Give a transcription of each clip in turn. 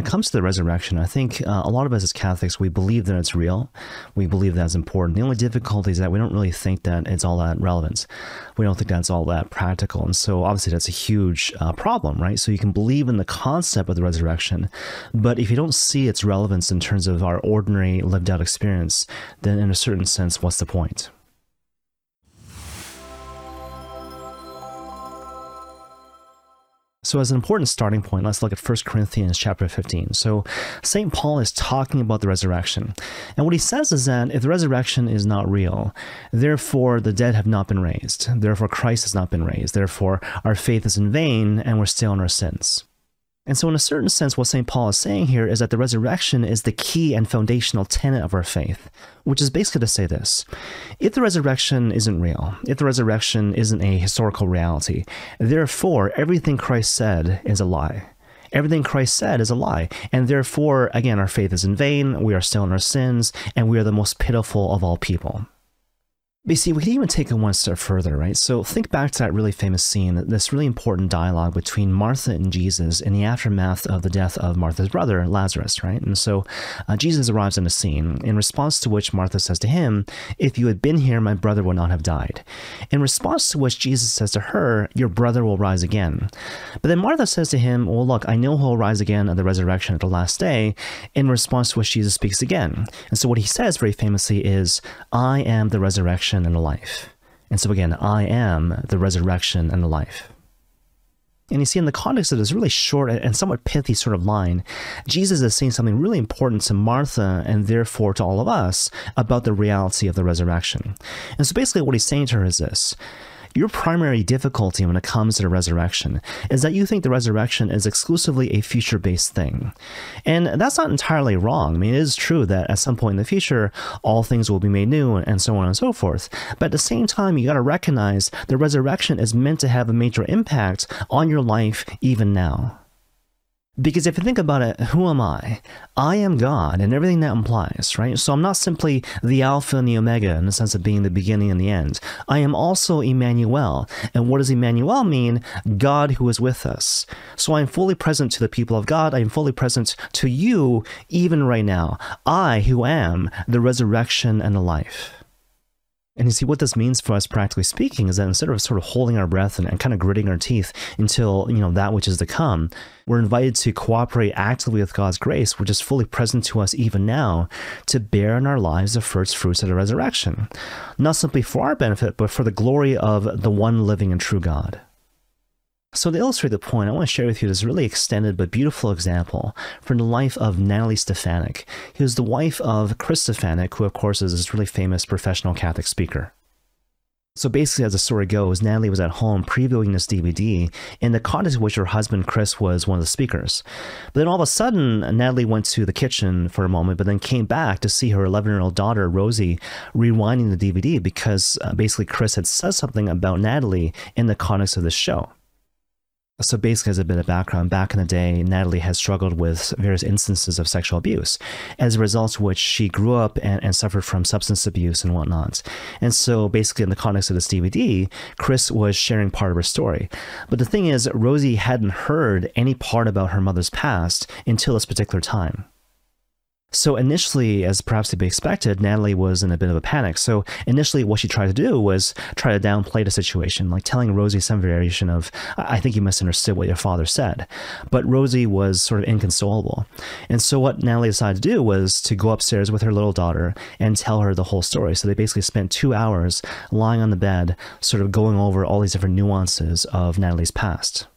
it comes to the resurrection, I think uh, a lot of us as Catholics, we believe that it's real. We believe that's important. The only difficulty is that we don't really think that it's all that relevant. We don't think that's all that practical. And so obviously that's a huge uh, problem, right? So you can believe in the concept of the resurrection, but if you don't see its relevance in terms of our ordinary lived out experience, then in a certain sense, what's the point? So as an important starting point, let's look at 1 Corinthians chapter 15. So St. Paul is talking about the resurrection. And what he says is that if the resurrection is not real, therefore the dead have not been raised. Therefore Christ has not been raised. Therefore our faith is in vain and we're still in our sins. And so, in a certain sense, what St. Paul is saying here is that the resurrection is the key and foundational tenet of our faith, which is basically to say this if the resurrection isn't real, if the resurrection isn't a historical reality, therefore everything Christ said is a lie. Everything Christ said is a lie. And therefore, again, our faith is in vain, we are still in our sins, and we are the most pitiful of all people. But you see, we can even take it one step further, right? So think back to that really famous scene, this really important dialogue between Martha and Jesus in the aftermath of the death of Martha's brother, Lazarus, right? And so uh, Jesus arrives in the scene, in response to which Martha says to him, If you had been here, my brother would not have died. In response to which Jesus says to her, Your brother will rise again. But then Martha says to him, Well, look, I know he'll rise again at the resurrection at the last day, in response to which Jesus speaks again. And so what he says very famously is, I am the resurrection resurrection and the life. And so again, I am the resurrection and the life. And you see, in the context of this really short and somewhat pithy sort of line, Jesus is saying something really important to Martha and therefore to all of us about the reality of the resurrection. And so basically, what he's saying to her is this your primary difficulty when it comes to the resurrection is that you think the resurrection is exclusively a future based thing. And that's not entirely wrong. I mean, it is true that at some point in the future, all things will be made new and so on and so forth. But at the same time, you got to recognize the resurrection is meant to have a major impact on your life even now. Because if you think about it, who am I? I am God and everything that implies, right? So I'm not simply the Alpha and the Omega in the sense of being the beginning and the end. I am also Emmanuel. And what does Emmanuel mean? God who is with us. So I am fully present to the people of God. I am fully present to you even right now. I who am the resurrection and the life. And you see, what this means for us, practically speaking, is that instead of sort of holding our breath and, and, kind of gritting our teeth until, you know, that which is to come, we're invited to cooperate actively with God's grace, which is fully present to us even now, to bear in our lives the first fruits of the resurrection. Not simply for our benefit, but for the glory of the one living and true God. So to illustrate the point, I want to share with you this really extended but beautiful example from the life of Natalie Stefanick, who is the wife of Chris Stefanick, who of course is this really famous professional Catholic speaker. So basically, as the story goes, Natalie was at home previewing this DVD in the context in which her husband Chris was one of the speakers. But then all of a sudden, Natalie went to the kitchen for a moment, but then came back to see her 11 year old daughter, Rosie, rewinding the DVD because uh, basically Chris had said something about Natalie in the context of the show. So basically, as a bit of background, back in the day, Natalie had struggled with various instances of sexual abuse, as a result of which she grew up and, and suffered from substance abuse and whatnot. And so basically, in the context of this DVD, Chris was sharing part of her story. But the thing is, Rosie hadn't heard any part about her mother's past until this particular time. So initially, as perhaps to be expected, Natalie was in a bit of a panic. So initially, what she tried to do was try to downplay the situation, like telling Rosie some variation of, I think you misunderstood what your father said. But Rosie was sort of inconsolable. And so what Natalie decided to do was to go upstairs with her little daughter and tell her the whole story. So they basically spent two hours lying on the bed, sort of going over all these different nuances of Natalie's past.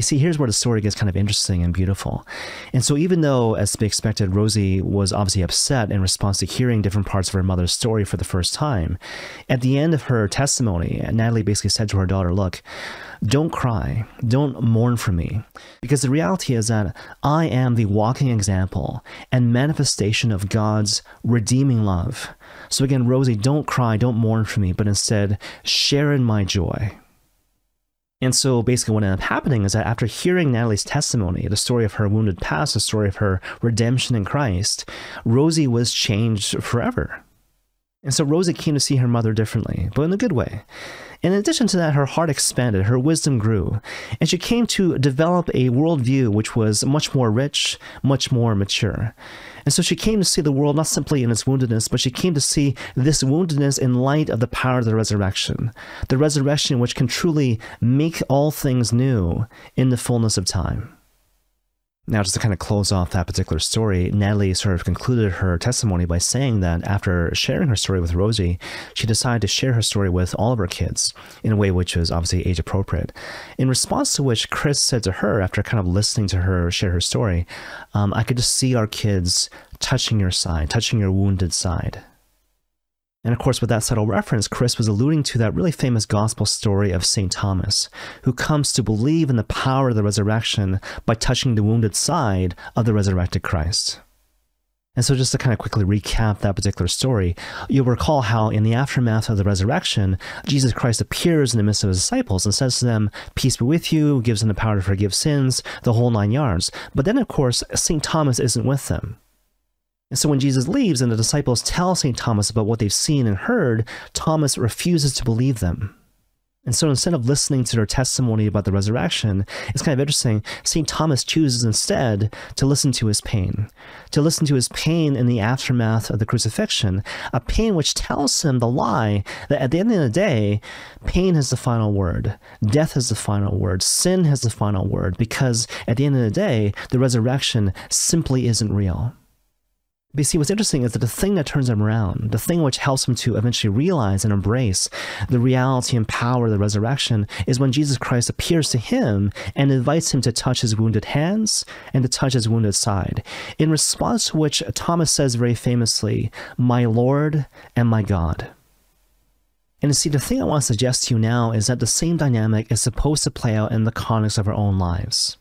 See, here's where the story gets kind of interesting and beautiful. And so, even though, as to be expected, Rosie was obviously upset in response to hearing different parts of her mother's story for the first time, at the end of her testimony, Natalie basically said to her daughter, Look, don't cry, don't mourn for me, because the reality is that I am the walking example and manifestation of God's redeeming love. So, again, Rosie, don't cry, don't mourn for me, but instead share in my joy. And so basically, what ended up happening is that after hearing Natalie's testimony, the story of her wounded past, the story of her redemption in Christ, Rosie was changed forever. And so Rosie came to see her mother differently, but in a good way. In addition to that, her heart expanded, her wisdom grew, and she came to develop a worldview which was much more rich, much more mature. And so she came to see the world not simply in its woundedness, but she came to see this woundedness in light of the power of the resurrection. The resurrection which can truly make all things new in the fullness of time. Now, just to kind of close off that particular story, Natalie sort of concluded her testimony by saying that after sharing her story with Rosie, she decided to share her story with all of her kids in a way which was obviously age appropriate. In response to which, Chris said to her, after kind of listening to her share her story, um, I could just see our kids touching your side, touching your wounded side. And of course, with that subtle reference, Chris was alluding to that really famous gospel story of St. Thomas, who comes to believe in the power of the resurrection by touching the wounded side of the resurrected Christ. And so, just to kind of quickly recap that particular story, you'll recall how, in the aftermath of the resurrection, Jesus Christ appears in the midst of his disciples and says to them, Peace be with you, gives them the power to forgive sins, the whole nine yards. But then, of course, St. Thomas isn't with them. And so when Jesus leaves and the disciples tell St. Thomas about what they've seen and heard, Thomas refuses to believe them. And so instead of listening to their testimony about the resurrection, it's kind of interesting. St. Thomas chooses instead to listen to his pain, to listen to his pain in the aftermath of the crucifixion, a pain which tells him the lie that at the end of the day, pain has the final word, death has the final word, sin has the final word, because at the end of the day, the resurrection simply isn't real. But see, what's interesting is that the thing that turns him around, the thing which helps him to eventually realize and embrace the reality and power of the resurrection, is when Jesus Christ appears to him and invites him to touch his wounded hands and to touch his wounded side. In response to which Thomas says very famously, My Lord and my God. And see, the thing I want to suggest to you now is that the same dynamic is supposed to play out in the context of our own lives.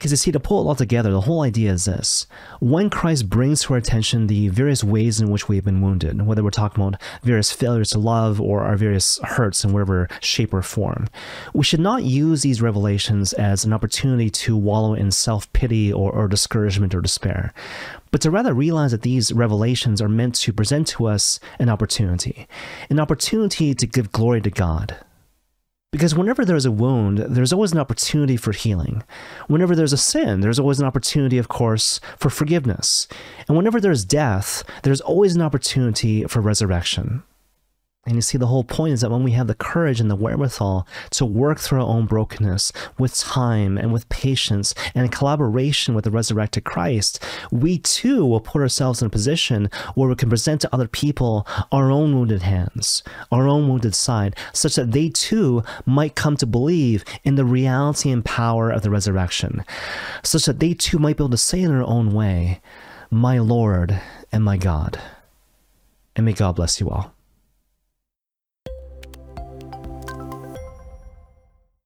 Because you see, to pull it all together, the whole idea is this. When Christ brings to our attention the various ways in which we've been wounded, whether we're talking about various failures to love or our various hurts in whatever shape or form, we should not use these revelations as an opportunity to wallow in self-pity or, or discouragement or despair, but to rather realize that these revelations are meant to present to us an opportunity, an opportunity to give glory to God, because whenever there's a wound, there's always an opportunity for healing. Whenever there's a sin, there's always an opportunity, of course, for forgiveness. And whenever there's death, there's always an opportunity for resurrection. And you see, the whole point is that when we have the courage and the wherewithal to work through our own brokenness with time and with patience and in collaboration with the resurrected Christ, we too will put ourselves in a position where we can present to other people our own wounded hands, our own wounded side, such that they too might come to believe in the reality and power of the resurrection, such that they too might be able to say in their own way, My Lord and my God. And may God bless you all.